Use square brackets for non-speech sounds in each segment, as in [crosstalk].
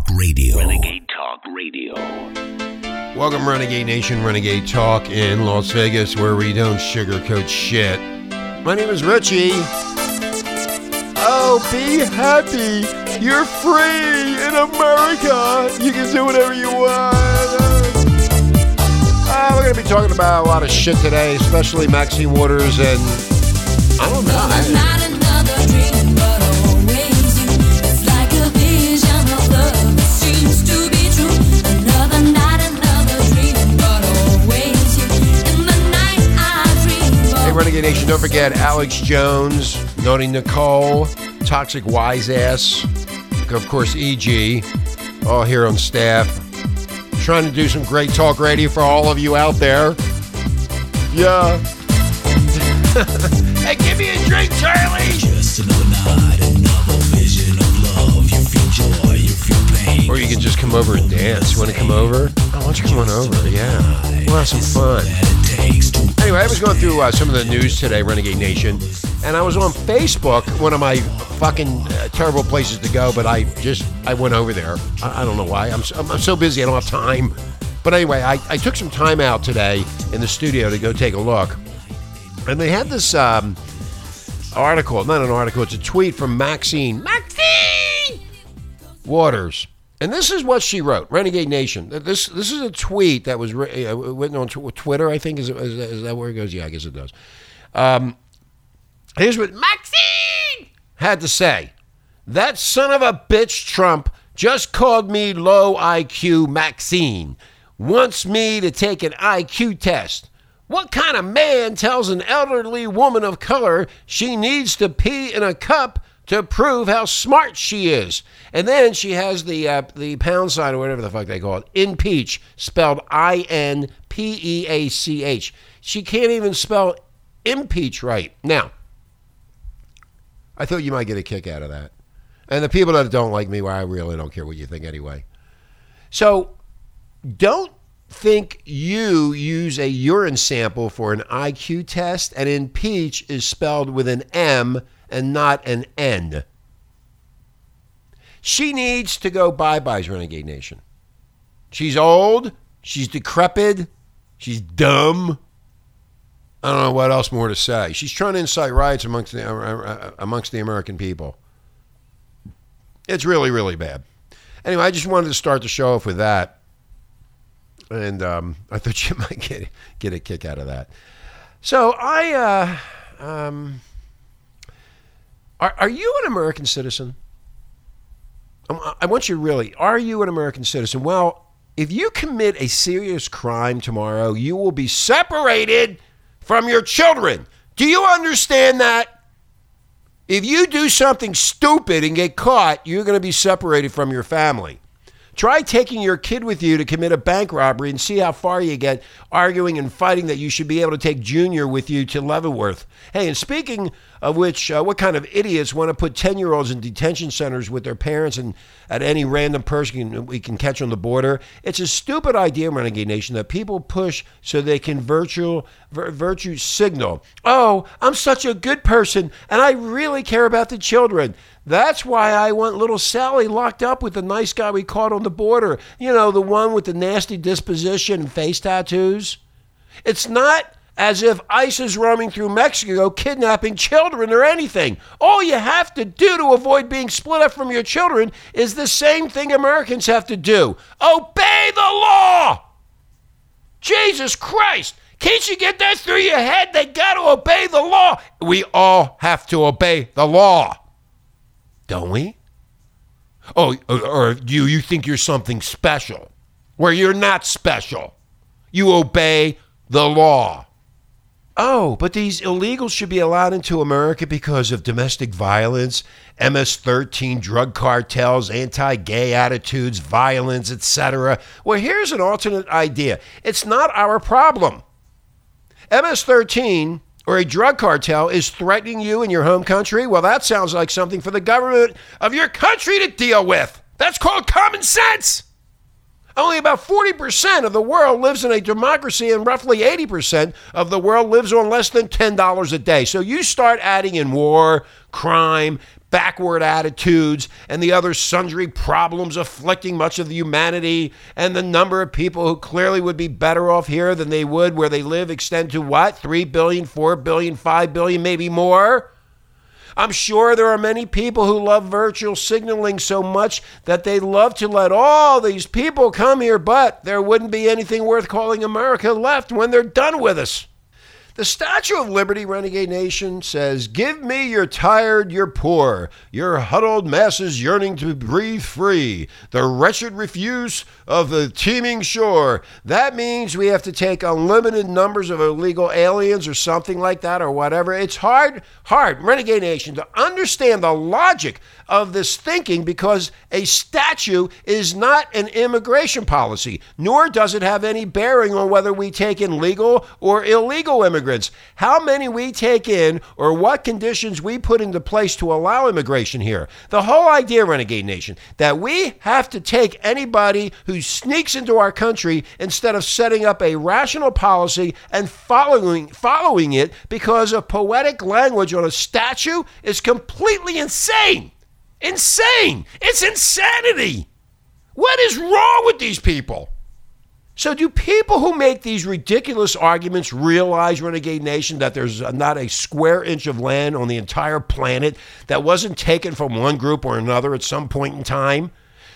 Talk Radio. Renegade Talk Radio. Welcome, Renegade Nation, Renegade Talk in Las Vegas, where we don't sugarcoat shit. My name is Richie. Oh, be happy. You're free in America. You can do whatever you want. Uh, we're going to be talking about a lot of shit today, especially Maxine Waters and I don't know. Don't forget Alex Jones, Naughty Nicole, Toxic Wise Ass, of course, EG, all here on staff. Trying to do some great talk radio for all of you out there. Yeah. [laughs] hey, give me a drink, Charlie! Just another night, Or you can just come over and dance. You want to come over? Oh, why don't you come on over? Yeah. We'll have some fun. Anyway, I was going through uh, some of the news today, Renegade Nation, and I was on Facebook, one of my fucking uh, terrible places to go, but I just I went over there. I, I don't know why. I'm so, I'm so busy. I don't have time. But anyway, I, I took some time out today in the studio to go take a look, and they had this um, article. Not an article. It's a tweet from Maxine. Maxine Waters. And this is what she wrote, Renegade Nation. This this is a tweet that was uh, written on Twitter. I think is, is, is that where it goes? Yeah, I guess it does. Um, here's what Maxine had to say. That son of a bitch Trump just called me low IQ Maxine. Wants me to take an IQ test. What kind of man tells an elderly woman of color she needs to pee in a cup to prove how smart she is? And then she has the uh, the pound sign or whatever the fuck they call it, impeach, spelled I N P E A C H. She can't even spell impeach right. Now, I thought you might get a kick out of that. And the people that don't like me, well, I really don't care what you think anyway. So don't think you use a urine sample for an IQ test, and impeach is spelled with an M and not an end. She needs to go bye byes, Renegade Nation. She's old, she's decrepit, she's dumb. I don't know what else more to say. She's trying to incite riots amongst the, uh, uh, amongst the American people. It's really, really bad. Anyway, I just wanted to start the show off with that. And um, [laughs] I thought you might get, get a kick out of that. So I, uh, um, are, are you an American citizen? Um, I want you really, are you an American citizen? Well, if you commit a serious crime tomorrow, you will be separated from your children. Do you understand that? If you do something stupid and get caught, you're going to be separated from your family. Try taking your kid with you to commit a bank robbery and see how far you get arguing and fighting that you should be able to take Junior with you to Leavenworth. Hey, and speaking of which, uh, what kind of idiots want to put 10 year olds in detention centers with their parents and at any random person we can catch on the border? It's a stupid idea, Renegade Nation, that people push so they can virtual, vir- virtue signal. Oh, I'm such a good person and I really care about the children. That's why I want little Sally locked up with the nice guy we caught on the border. You know, the one with the nasty disposition and face tattoos. It's not as if ICE is roaming through Mexico kidnapping children or anything. All you have to do to avoid being split up from your children is the same thing Americans have to do obey the law. Jesus Christ. Can't you get that through your head? They got to obey the law. We all have to obey the law. Don't we? Oh, uh, or, or do you, you think you're something special where you're not special? You obey the law. Oh, but these illegals should be allowed into America because of domestic violence, MS 13, drug cartels, anti gay attitudes, violence, etc. Well, here's an alternate idea it's not our problem. MS 13 or a drug cartel is threatening you in your home country, well, that sounds like something for the government of your country to deal with. That's called common sense. Only about 40% of the world lives in a democracy, and roughly 80% of the world lives on less than $10 a day. So you start adding in war, crime, backward attitudes, and the other sundry problems afflicting much of humanity, and the number of people who clearly would be better off here than they would where they live extend to what? 3 billion, 4 billion, 5 billion, maybe more? I'm sure there are many people who love virtual signaling so much that they'd love to let all these people come here, but there wouldn't be anything worth calling America left when they're done with us. The Statue of Liberty, Renegade Nation, says, Give me your tired, your poor, your huddled masses yearning to breathe free, the wretched refuse of the teeming shore. That means we have to take unlimited numbers of illegal aliens or something like that or whatever. It's hard, hard, Renegade Nation, to understand the logic of this thinking because a statue is not an immigration policy, nor does it have any bearing on whether we take in legal or illegal immigrants. How many we take in or what conditions we put into place to allow immigration here. The whole idea, Renegade Nation, that we have to take anybody who sneaks into our country instead of setting up a rational policy and following following it because of poetic language on a statue is completely insane. Insane. It's insanity. What is wrong with these people? So, do people who make these ridiculous arguments realize, Renegade Nation, that there's not a square inch of land on the entire planet that wasn't taken from one group or another at some point in time?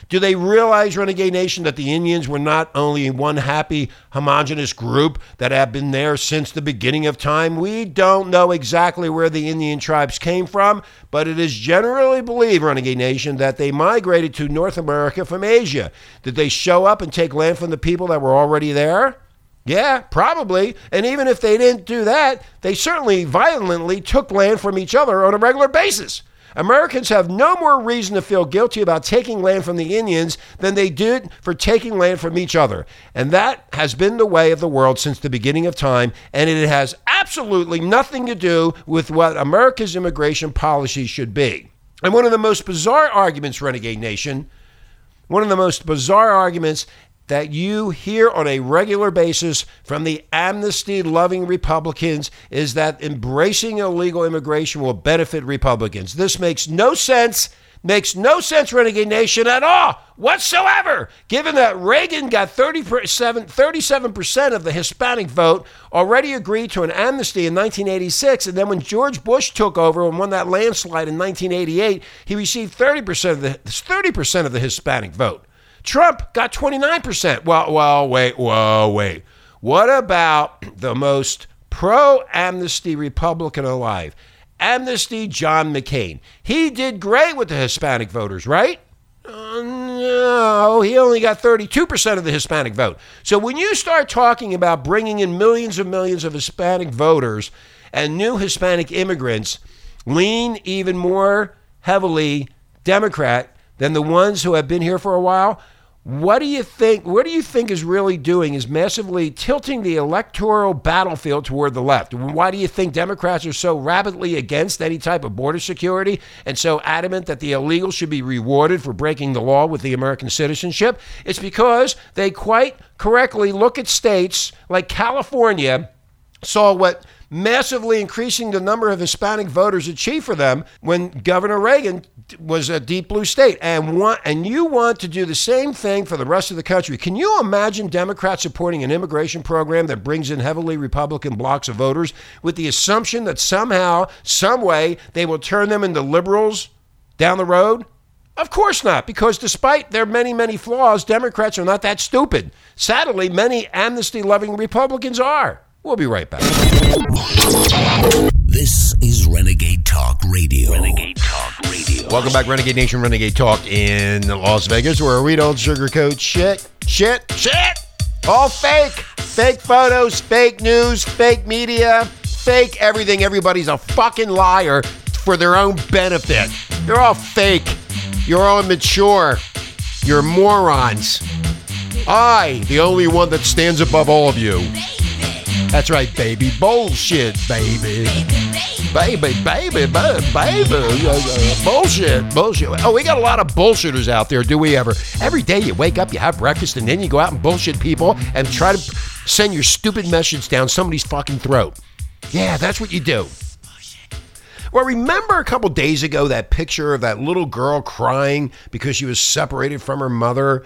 Do they realize, Renegade Nation, that the Indians were not only one happy, homogenous group that have been there since the beginning of time? We don't know exactly where the Indian tribes came from, but it is generally believed, Renegade Nation, that they migrated to North America from Asia. Did they show up and take land from the people that were already there? Yeah, probably. And even if they didn't do that, they certainly violently took land from each other on a regular basis. Americans have no more reason to feel guilty about taking land from the Indians than they did for taking land from each other. And that has been the way of the world since the beginning of time. And it has absolutely nothing to do with what America's immigration policy should be. And one of the most bizarre arguments, Renegade Nation, one of the most bizarre arguments that you hear on a regular basis from the amnesty loving Republicans is that embracing illegal immigration will benefit Republicans. This makes no sense. Makes no sense, Renegade Nation, at all whatsoever, given that Reagan got 37, 37% of the Hispanic vote, already agreed to an amnesty in 1986, and then when George Bush took over and won that landslide in 1988, he received 30% of the, 30% of the Hispanic vote. Trump got 29%. Well, well, wait, whoa, wait. What about the most pro amnesty Republican alive? Amnesty John McCain. He did great with the Hispanic voters, right? Uh, no, he only got 32% of the Hispanic vote. So when you start talking about bringing in millions and millions of Hispanic voters and new Hispanic immigrants, lean even more heavily Democrat than the ones who have been here for a while. What do you think? What do you think is really doing is massively tilting the electoral battlefield toward the left. Why do you think Democrats are so rapidly against any type of border security and so adamant that the illegal should be rewarded for breaking the law with the American citizenship? It's because they quite correctly look at states like California saw what massively increasing the number of Hispanic voters achieved for them when Governor Reagan was a deep blue state and want and you want to do the same thing for the rest of the country. Can you imagine Democrats supporting an immigration program that brings in heavily Republican blocks of voters with the assumption that somehow, some way, they will turn them into liberals down the road? Of course not, because despite their many, many flaws, Democrats are not that stupid. Sadly, many amnesty loving Republicans are. We'll be right back. This is Renegade Talk Radio. Renegade Talk Radio. Welcome back, Renegade Nation, Renegade Talk in Las Vegas, where we don't sugarcoat shit, shit, shit. All fake. Fake photos, fake news, fake media, fake everything. Everybody's a fucking liar for their own benefit. They're all fake. You're all immature. You're morons. I, the only one that stands above all of you. That's right, baby. Bullshit, baby. Baby, baby, baby, baby. Bullshit, bullshit. Oh, we got a lot of bullshitters out there, do we ever? Every day you wake up, you have breakfast, and then you go out and bullshit people and try to send your stupid message down somebody's fucking throat. Yeah, that's what you do. Well, remember a couple days ago that picture of that little girl crying because she was separated from her mother?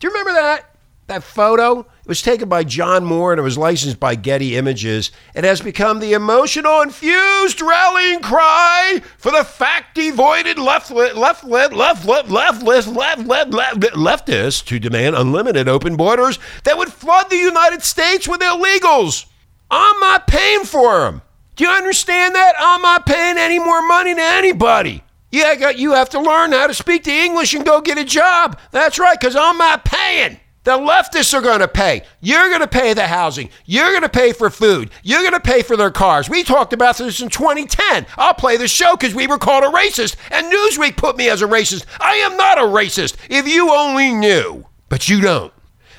Do you remember that? That photo? It was taken by John Moore and it was licensed by Getty Images. It has become the emotional infused rallying cry for the fact devoided left left left left left left left left left left left leftists to demand unlimited open borders that would flood the United States with illegals. I'm not paying for them. Do you understand that? I'm not paying any more money to anybody. Yeah, you have to learn how to speak the English and go get a job. That's right, because I'm not paying. The leftists are going to pay. You're going to pay the housing. You're going to pay for food. You're going to pay for their cars. We talked about this in 2010. I'll play the show because we were called a racist, and Newsweek put me as a racist. I am not a racist. If you only knew, but you don't.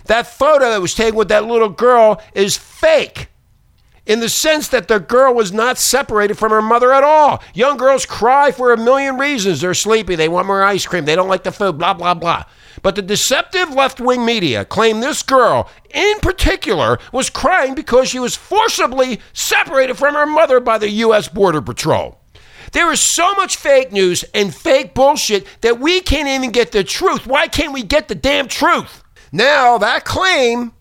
That photo that was taken with that little girl is fake in the sense that the girl was not separated from her mother at all. Young girls cry for a million reasons. They're sleepy, they want more ice cream, they don't like the food, blah, blah, blah. But the deceptive left wing media claim this girl, in particular, was crying because she was forcibly separated from her mother by the U.S. Border Patrol. There is so much fake news and fake bullshit that we can't even get the truth. Why can't we get the damn truth? Now, that claim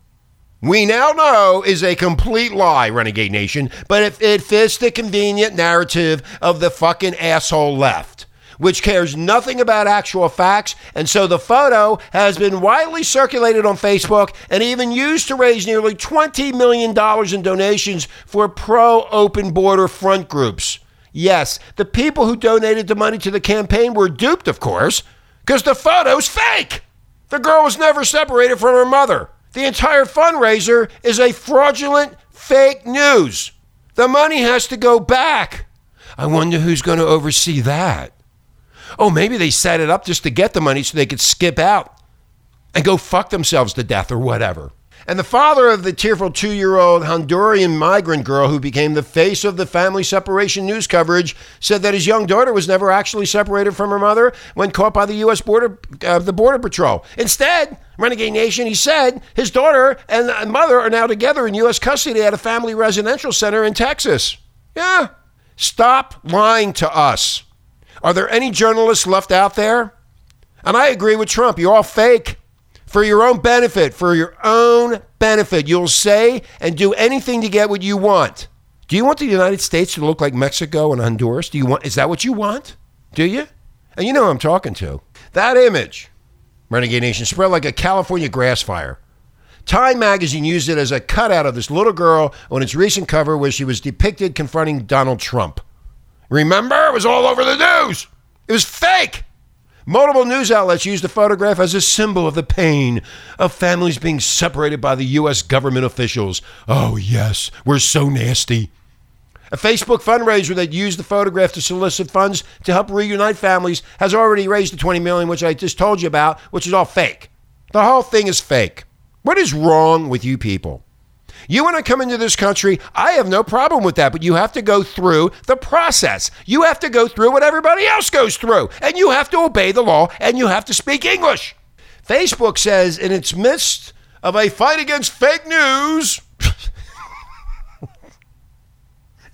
we now know is a complete lie, Renegade Nation, but it, it fits the convenient narrative of the fucking asshole left, which cares nothing about actual facts. And so the photo has been widely circulated on Facebook and even used to raise nearly $20 million in donations for pro open border front groups. Yes, the people who donated the money to the campaign were duped, of course, because the photo's fake. The girl was never separated from her mother. The entire fundraiser is a fraudulent fake news. The money has to go back. I wonder who's going to oversee that. Oh, maybe they set it up just to get the money so they could skip out and go fuck themselves to death or whatever. And the father of the tearful two year old Honduran migrant girl who became the face of the family separation news coverage said that his young daughter was never actually separated from her mother when caught by the U.S. Border, uh, the Border Patrol. Instead, Renegade Nation, he said his daughter and mother are now together in U.S. custody at a family residential center in Texas. Yeah. Stop lying to us. Are there any journalists left out there? And I agree with Trump. You're all fake for your own benefit, for your own benefit. You'll say and do anything to get what you want. Do you want the United States to look like Mexico and Honduras? Do you want is that what you want? Do you? And you know who I'm talking to. That image, Renegade Nation, spread like a California grass fire. Time magazine used it as a cutout of this little girl on its recent cover where she was depicted confronting Donald Trump. Remember? It was all over the news. It was fake. Multiple news outlets used the photograph as a symbol of the pain of families being separated by the U.S. government officials. Oh, yes, we're so nasty. A Facebook fundraiser that used the photograph to solicit funds to help reunite families has already raised the 20 million, which I just told you about, which is all fake. The whole thing is fake. What is wrong with you people? You want to come into this country, I have no problem with that, but you have to go through the process. You have to go through what everybody else goes through, and you have to obey the law, and you have to speak English. Facebook says, in its midst of a fight against fake news, [laughs]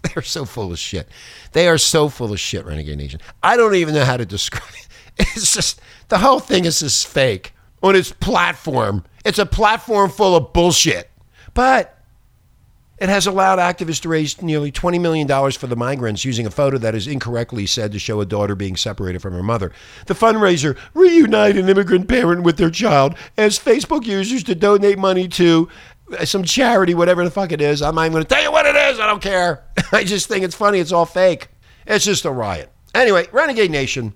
they're so full of shit. They are so full of shit, Renegade Nation. I don't even know how to describe it. [laughs] It's just, the whole thing is just fake on its platform. It's a platform full of bullshit. But it has allowed activists to raise nearly $20 million for the migrants using a photo that is incorrectly said to show a daughter being separated from her mother. The fundraiser, Reunite an Immigrant Parent with Their Child, asks Facebook users to donate money to uh, some charity, whatever the fuck it is. I'm not even going to tell you what it is. I don't care. [laughs] I just think it's funny. It's all fake. It's just a riot. Anyway, Renegade Nation.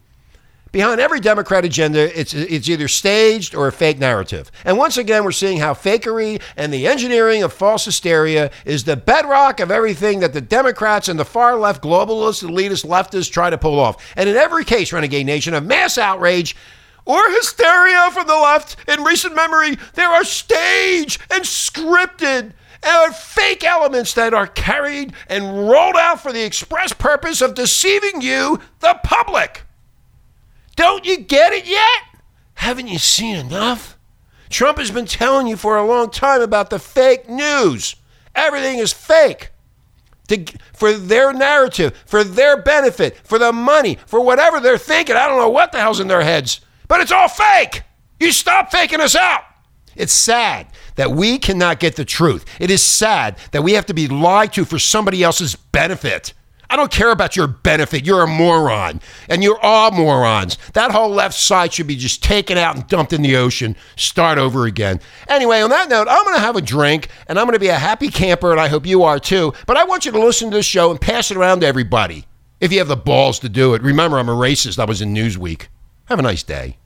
Behind every Democrat agenda, it's, it's either staged or a fake narrative. And once again, we're seeing how fakery and the engineering of false hysteria is the bedrock of everything that the Democrats and the far left globalist, elitist leftists try to pull off. And in every case, Renegade Nation, of mass outrage, or hysteria from the left in recent memory, there are staged and scripted and fake elements that are carried and rolled out for the express purpose of deceiving you, the public. Don't you get it yet? Haven't you seen enough? Trump has been telling you for a long time about the fake news. Everything is fake. to for their narrative, for their benefit, for the money, for whatever they're thinking. I don't know what the hell's in their heads, but it's all fake. You stop faking us out. It's sad that we cannot get the truth. It is sad that we have to be lied to for somebody else's benefit. I don't care about your benefit. You're a moron. And you're all morons. That whole left side should be just taken out and dumped in the ocean. Start over again. Anyway, on that note, I'm going to have a drink and I'm going to be a happy camper, and I hope you are too. But I want you to listen to this show and pass it around to everybody. If you have the balls to do it. Remember, I'm a racist. I was in Newsweek. Have a nice day.